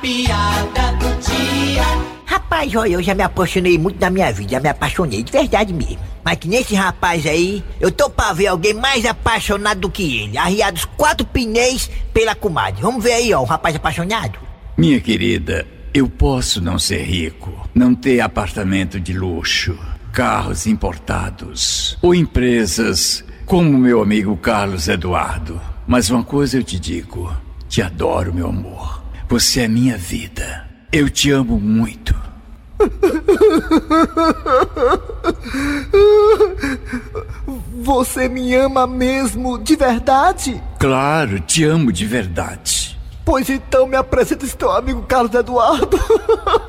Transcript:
piada do dia. Rapaz, olha, eu já me apaixonei muito na minha vida, já me apaixonei, de verdade mesmo. Mas que nesse rapaz aí, eu tô pra ver alguém mais apaixonado do que ele, arriado os quatro pneus pela comadre. Vamos ver aí, ó, um rapaz apaixonado. Minha querida, eu posso não ser rico, não ter apartamento de luxo, carros importados ou empresas como meu amigo Carlos Eduardo. Mas uma coisa eu te digo: te adoro, meu amor. Você é minha vida. Eu te amo muito. Você me ama mesmo, de verdade? Claro, te amo de verdade. Pois então me apresenta esse teu amigo Carlos Eduardo.